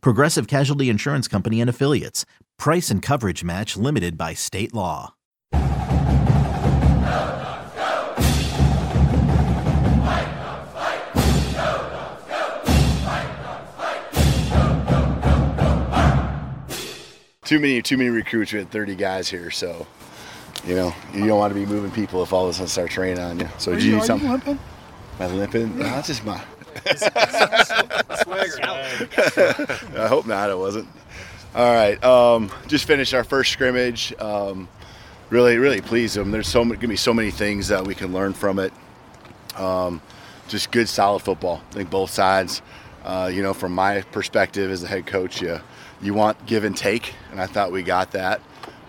Progressive Casualty Insurance Company and Affiliates. Price and coverage match limited by state law. Too many, too many recruits. We had 30 guys here, so you know you don't want to be moving people if all of a sudden start training on you. So, Are do you you, need are something? you limping? Am I limping? No, that's just my. I hope not. It wasn't. All right. Um, just finished our first scrimmage. Um, really, really pleased them. There's so many, gonna be so many things that we can learn from it. Um, just good, solid football. I think both sides. Uh, you know, from my perspective as a head coach, you you want give and take, and I thought we got that.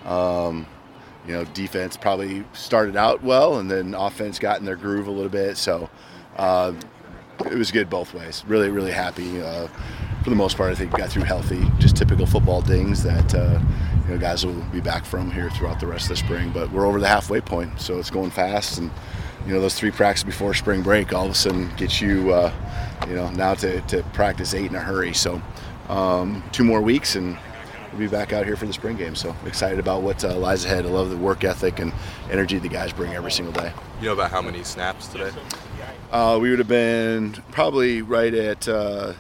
Um, you know, defense probably started out well, and then offense got in their groove a little bit. So uh, it was good both ways. Really, really happy. Uh, for the most part, I think got through healthy. Just typical football dings that uh, you know guys will be back from here throughout the rest of the spring. But we're over the halfway point, so it's going fast. And you know those three practices before spring break all of a sudden get you, uh, you know, now to, to practice eight in a hurry. So um, two more weeks and we'll be back out here for the spring game. So excited about what uh, lies ahead. I love the work ethic and energy the guys bring every single day. You know about how many snaps today? Uh, we would have been probably right at. Uh,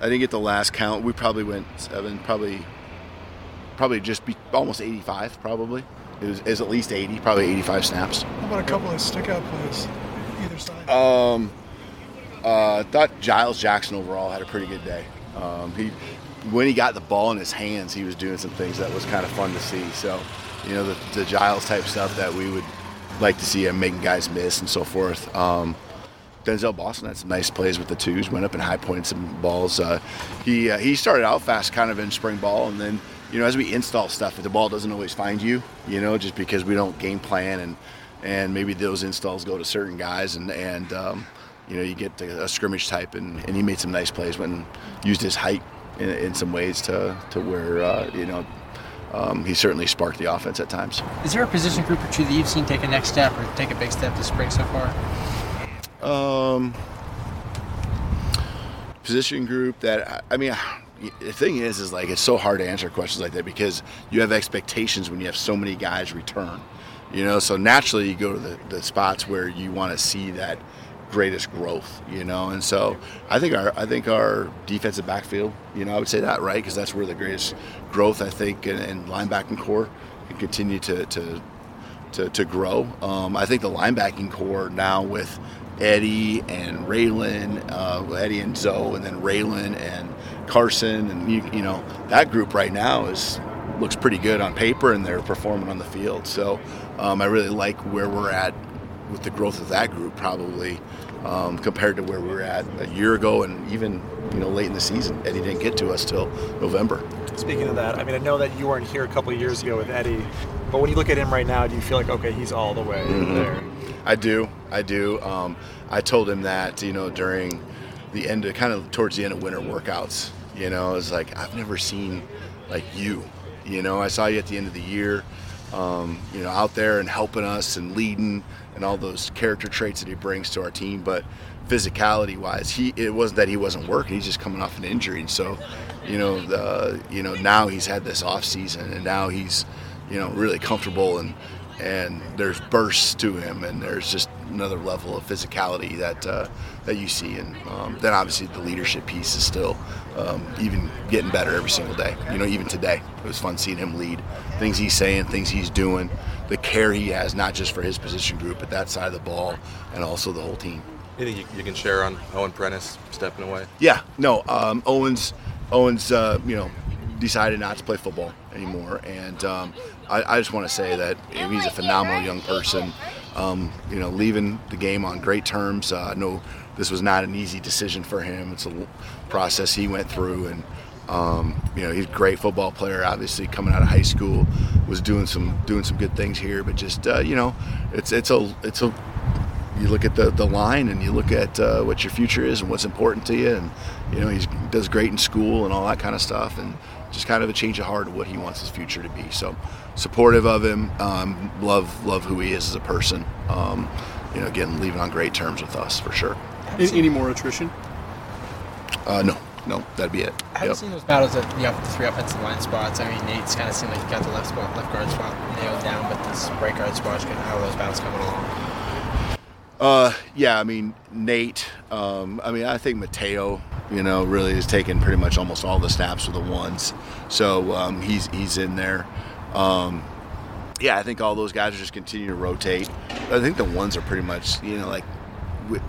I didn't get the last count. We probably went seven. Probably, probably just be almost 85. Probably it was, it was at least 80. Probably 85 snaps. How about a couple of stick out plays either side? Um, uh, I thought Giles Jackson overall had a pretty good day. Um, he, when he got the ball in his hands, he was doing some things that was kind of fun to see. So, you know, the, the Giles type stuff that we would like to see him making guys miss and so forth. Um, Denzel Boston had some nice plays with the twos, went up and high pointed some balls. Uh, he uh, he started out fast, kind of in spring ball, and then you know as we install stuff, the ball doesn't always find you, you know, just because we don't game plan and and maybe those installs go to certain guys and and um, you know you get a scrimmage type, and, and he made some nice plays when used his height in, in some ways to to where uh, you know. Um, he certainly sparked the offense at times. Is there a position group or two that you've seen take a next step or take a big step this spring so far? Um, position group that I mean, the thing is, is like it's so hard to answer questions like that because you have expectations when you have so many guys return. You know, so naturally you go to the, the spots where you want to see that greatest growth. You know, and so I think our I think our defensive backfield. You know, I would say that right because that's where the greatest growth I think and, and linebacking core can continue to to to, to grow. Um, I think the linebacking core now with Eddie and Ralen, uh, Eddie and Zoe, and then Ralen and Carson, and you, you know that group right now is looks pretty good on paper, and they're performing on the field. So um, I really like where we're at with the growth of that group, probably um, compared to where we were at a year ago, and even you know late in the season. Eddie didn't get to us till November. Speaking of that, I mean, I know that you weren't here a couple of years ago with Eddie, but when you look at him right now, do you feel like, okay, he's all the way Mhm. there? I do. I do. Um, I told him that, you know, during the end of kind of towards the end of winter workouts, you know, it's like, I've never seen like you, you know, I saw you at the end of the year, um, you know, out there and helping us and leading and all those character traits that he brings to our team. But physicality wise, he, it wasn't that he wasn't working. He's just coming off an injury. And so, you know, the, you know, now he's had this off season and now he's, you know, really comfortable and, and there's bursts to him, and there's just another level of physicality that uh, that you see. And um, then obviously the leadership piece is still um, even getting better every single day. You know, even today it was fun seeing him lead. Things he's saying, things he's doing, the care he has not just for his position group, but that side of the ball, and also the whole team. Anything you, you can share on Owen Prentice stepping away? Yeah, no. Um, Owens, Owens, uh, you know, decided not to play football anymore, and um, I, I just want to say that he's a phenomenal young person. Um, you know, leaving the game on great terms. Uh, I know this was not an easy decision for him. It's a process he went through, and Um, you know, he's a great football player. Obviously, coming out of high school, was doing some doing some good things here. But just uh, you know, it's it's a it's a you look at the, the line and you look at uh, what your future is and what's important to you and you know he does great in school and all that kind of stuff and just kind of a change of heart of what he wants his future to be so supportive of him um, love love who he is as a person um, you know again leaving on great terms with us for sure Any, any more attrition? uh, no no that'd be it How have you seen those battles at the, up, the three offensive line spots? I mean, Nate's kind of seemed like he got the left spot, left guard spot nailed down, but this right guard spot, how are those battles coming along? Uh, yeah, I mean Nate. Um, I mean, I think Mateo. You know, really has taken pretty much almost all the snaps with the ones, so um, he's he's in there. Um, yeah, I think all those guys are just continue to rotate. I think the ones are pretty much you know like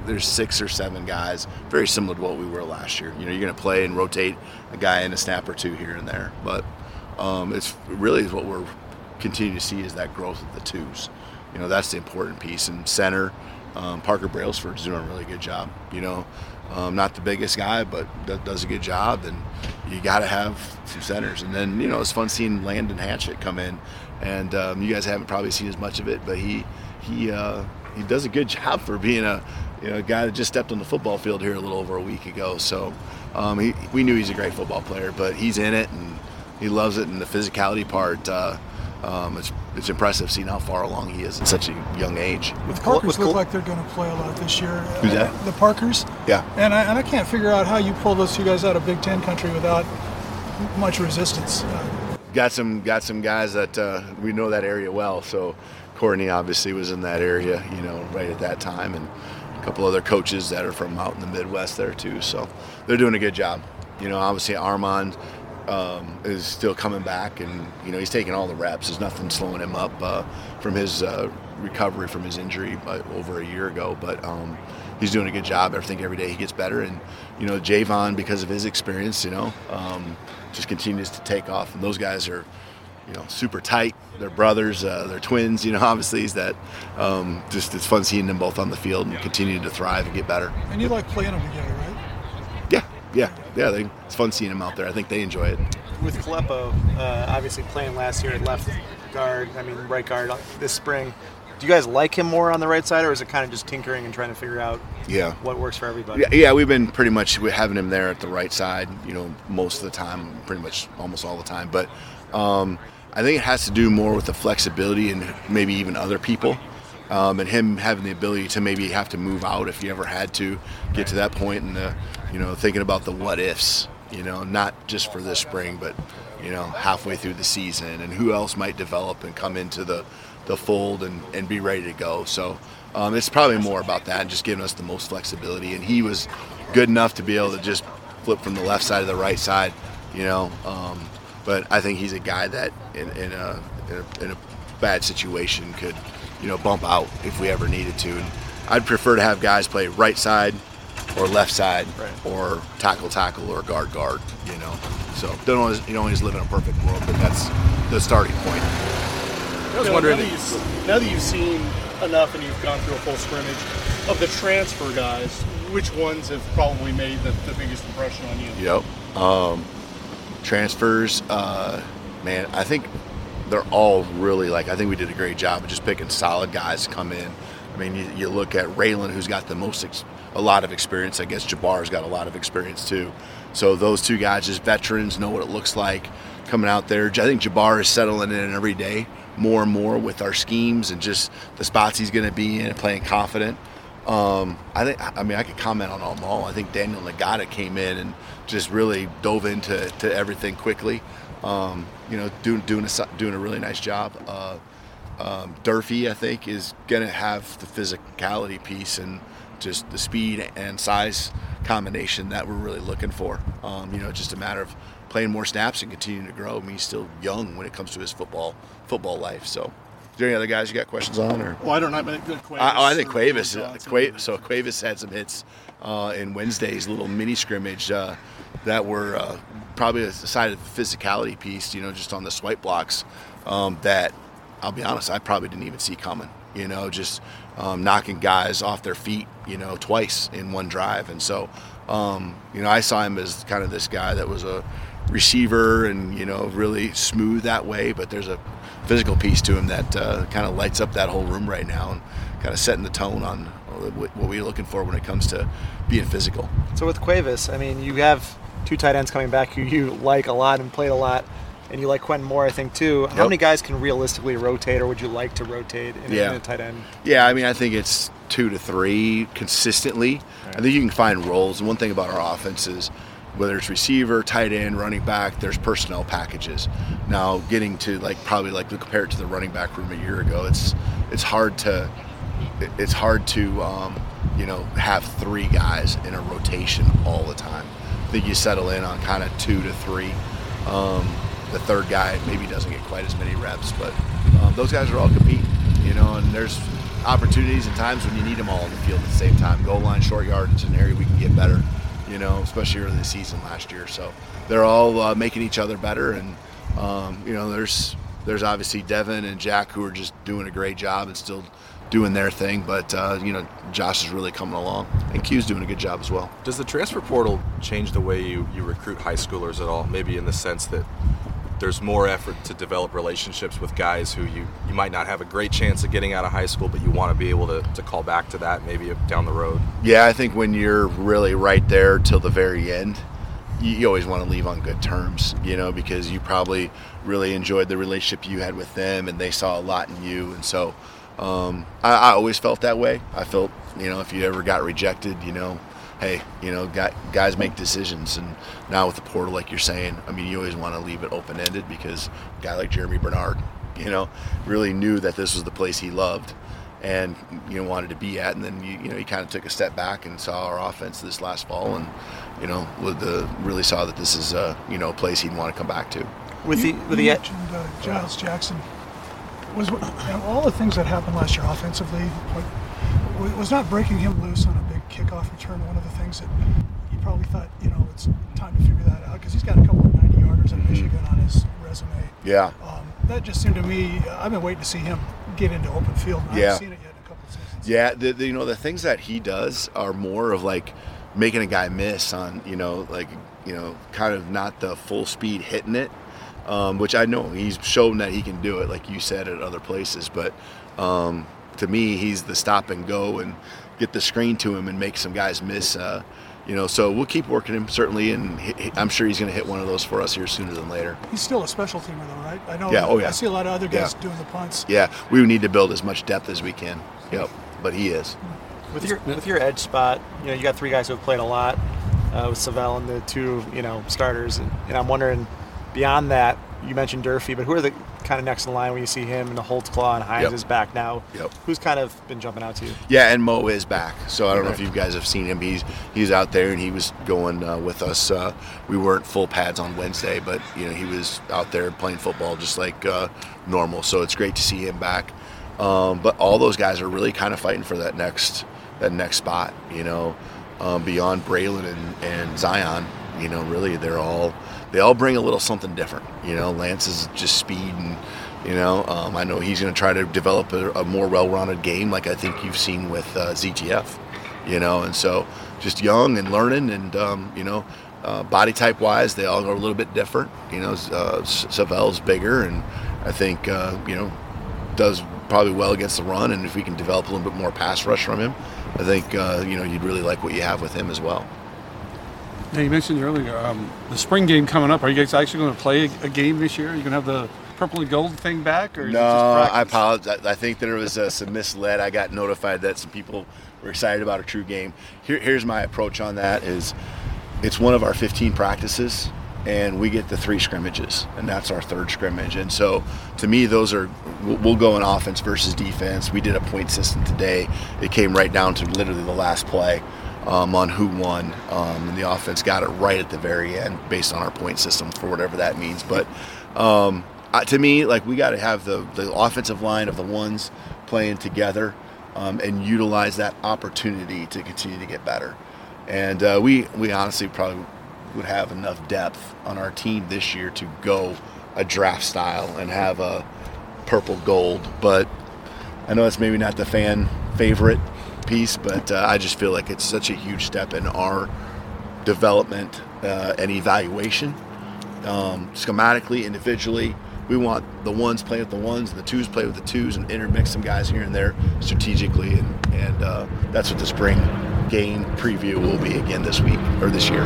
there's six or seven guys, very similar to what we were last year. You know, you're going to play and rotate a guy in a snap or two here and there, but um, it's really what we're continuing to see is that growth of the twos. You know, that's the important piece. And center, um, Parker Brailsford's doing a really good job. You know, um, not the biggest guy, but does a good job. And you got to have some centers. And then you know, it's fun seeing Landon Hatchett come in. And um, you guys haven't probably seen as much of it, but he he uh, he does a good job for being a you know a guy that just stepped on the football field here a little over a week ago. So um, he, we knew he's a great football player, but he's in it and he loves it. And the physicality part. Uh, um, it's, it's impressive seeing how far along he is at such a young age. The Parkers with look like they're going to play a lot this year. Who's that? Uh, The Parkers. Yeah. And I, and I can't figure out how you pull those two guys out of Big Ten country without much resistance. Uh, got some got some guys that uh, we know that area well. So Courtney obviously was in that area, you know, right at that time, and a couple other coaches that are from out in the Midwest there too. So they're doing a good job. You know, obviously Armand um, is still coming back, and you know he's taking all the reps. There's nothing slowing him up uh, from his uh, recovery from his injury by, over a year ago, but. Um, He's doing a good job. I think every day he gets better, and you know Javon, because of his experience, you know, um, just continues to take off. And those guys are, you know, super tight. They're brothers. Uh, they're twins. You know, obviously, is that um, just it's fun seeing them both on the field and continuing to thrive and get better. and you like playing them together, right? Yeah, yeah. They, it's fun seeing them out there. I think they enjoy it. With Kalepo, uh, obviously playing last year at left guard, I mean right guard this spring. Do you guys like him more on the right side, or is it kind of just tinkering and trying to figure out Yeah. what works for everybody? Yeah, yeah, we've been pretty much having him there at the right side, you know, most of the time, pretty much almost all the time. But um, I think it has to do more with the flexibility and maybe even other people, um, and him having the ability to maybe have to move out if you ever had to get to that point, and the, you know, thinking about the what ifs, you know, not just for this spring, but you know, halfway through the season, and who else might develop and come into the the fold and, and be ready to go. So um, it's probably more about that and just giving us the most flexibility. And he was good enough to be able to just flip from the left side to the right side, you know. Um, but I think he's a guy that in, in, a, in, a, in a bad situation could, you know, bump out if we ever needed to. And I'd prefer to have guys play right side or left side or tackle tackle or guard guard, you know. So don't always you don't always live in a perfect world, but that's the starting point. I was wondering. Now that, you've, now that you've seen enough and you've gone through a full scrimmage of the transfer guys, which ones have probably made the, the biggest impression on you? Yep. Um, transfers, uh, man, I think they're all really like. I think we did a great job of just picking solid guys to come in. I mean, you, you look at Ralen, who's got the most, ex- a lot of experience. I guess Jabbar's got a lot of experience too. So those two guys, just veterans, know what it looks like coming out there. I think Jabbar is settling in every day more and more with our schemes and just the spots he's going to be in and playing confident. Um, I think. I mean, I could comment on them all. I think Daniel Nagata came in and just really dove into to everything quickly. Um, you know, doing doing a doing a really nice job. Uh, um, Durfee, I think, is going to have the physicality piece and just the speed and size combination that we're really looking for. Um, you know, it's just a matter of playing more snaps and continuing to grow. I mean, he's still young when it comes to his football football life. So, there any other guys you got questions on? Or Well, I don't know. Cuevas I, oh, I think or Cuevas. Johnson. So Cuevas had some hits uh, in Wednesday's little mini scrimmage uh, that were uh, probably a side of the physicality piece. You know, just on the swipe blocks um, that I'll be honest, I probably didn't even see coming. You know, just um, knocking guys off their feet. You know, twice in one drive, and so um, you know, I saw him as kind of this guy that was a receiver and you know really smooth that way, but there's a physical piece to him that uh, kind of lights up that whole room right now and kind of setting the tone on what we're looking for when it comes to being physical. So with Cuevas, I mean, you have two tight ends coming back who you like a lot and played a lot, and you like Quentin Moore, I think, too. How Yep. many guys can realistically rotate, or would you like to rotate in, Yeah. in a tight end? Yeah, I mean, I think it's two to three consistently. I think you can find roles. And one thing about our offense is whether it's receiver, tight end, running back, there's personnel packages. Now, getting to like probably like compare it to the running back room a year ago, it's it's hard to it's hard to um, you know have three guys in a rotation all the time. I think you settle in on kind of two to three. Um, the third guy maybe doesn't get quite as many reps, but um, those guys are all competing, you know. And there's opportunities and times when you need them all in the field at the same time. Goal line, short yard, it's an area we can get better, you know, especially early in the season last year. So they're all uh, making each other better, and um, you know, there's there's obviously Devin and Jack who are just doing a great job and still doing their thing. But uh, you know, Josh is really coming along, and Q's doing a good job as well. Does the transfer portal change the way you, you recruit high schoolers at all? Maybe in the sense that there's more effort to develop relationships with guys who you, you might not have a great chance of getting out of high school, but you want to be able to, to call back to that maybe down the road. Yeah, I think when you're really right there till the very end, you, you always want to leave on good terms, you know, because you probably really enjoyed the relationship you had with them and they saw a lot in you. And so um, I, I always felt that way. I felt, you know, if you ever got rejected, you know, hey, you know, guys make decisions. And now with the portal, like you're saying, I mean, you always want to leave it open ended because a guy like Jeremy Bernard, you know, really knew that this was the place he loved and you know wanted to be at and then you, you know he kind of took a step back and saw our offense this last fall and you know with the really saw that this is uh you know a place he'd want to come back to With the You- with you the mentioned uh, Giles Jackson. Was what- you know, all the things that happened last year offensively. What, was not breaking him loose on a big kickoff return one of the things that you probably thought you know it's time to figure that out because he's got a couple of 90 yarders Mm-hmm. Michigan on his resume. yeah Um, that just seemed to me. I've been waiting to see him get into open field. I Yeah. haven't seen it yet in a couple of seasons. yeah the, the, you know the things that he does are more of like making a guy miss on you know like you know kind of not the full speed hitting it um, which I know he's shown that he can do it like you said at other places but um, to me he's the stop and go and get the screen to him and make some guys miss uh, you know so we'll keep working him certainly and he, he- I'm sure he's going to hit one of those for us here sooner than later He's still a special teamer though, right? I know. Yeah, oh, yeah. I see a lot of other guys Yeah. doing the punts. yeah we need to build as much depth as we can yep but he is with your with your edge spot, you know, you got three guys who have played a lot uh, with Savell and the two, you know, starters, and, and I'm wondering, beyond that, you mentioned Durfee, but who are the kind of next in line when you see him and the Holtzclaw and Heims Yep. is back now? Yep. Who's kind of been jumping out to you? Yeah, and Mo is back. So I don't know if you guys have seen him. He's he's out there and he was going uh, with us. Uh, we weren't full pads on Wednesday, but you know he was out there playing football just like uh, normal. So it's great to see him back. Um, but all those guys are really kind of fighting for that next that next spot. You know, um, beyond Bralen and, and Zion. You know, really they're all they all bring a little something different. You know, Lance is just speed and you know, um, I know he's going to try to develop a, a more well-rounded game, like I think you've seen with uh, ZTF. You know, and so just young and learning, and um, you know, uh, body type wise, they all are a little bit different. You know, uh, S- Savell's bigger, and I think uh, you know does probably well against the run. And if we can develop a little bit more pass rush from him, I think uh, you know you'd really like what you have with him as well. Yeah, you mentioned earlier um, the spring game coming up. Are you guys actually going to play a, a game this year? Are you going to have the purple and gold thing back, or No, just I apologize. I think that there was uh, some misled. I got notified that some people were excited about a true game. Here, here's my approach on that: is it's one of our 15 practices, and we get the three scrimmages, and that's our third scrimmage. And so, to me, those are we'll go in offense versus defense. We did a point system today. It came right down to literally the last play. Um, on who won, um, and the offense got it right at the very end based on our point system for whatever that means. But um, to me, like we got to have the the offensive line of the ones playing together um, and utilize that opportunity to continue to get better. And uh, we we honestly probably would have enough depth on our team this year to go a draft style and have a purple gold. But I know that's maybe not the fan favorite piece, but uh, I just feel like it's such a huge step in our development uh, and evaluation um, schematically, individually. We want the ones play with the ones, and the twos play with the twos, and intermix some guys here and there strategically, and and uh, that's what the spring game preview will be again this week or this year.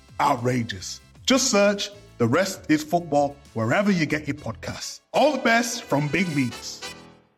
outrageous. Just search The Rest is Football wherever you get your podcasts. All the best from Big Meats.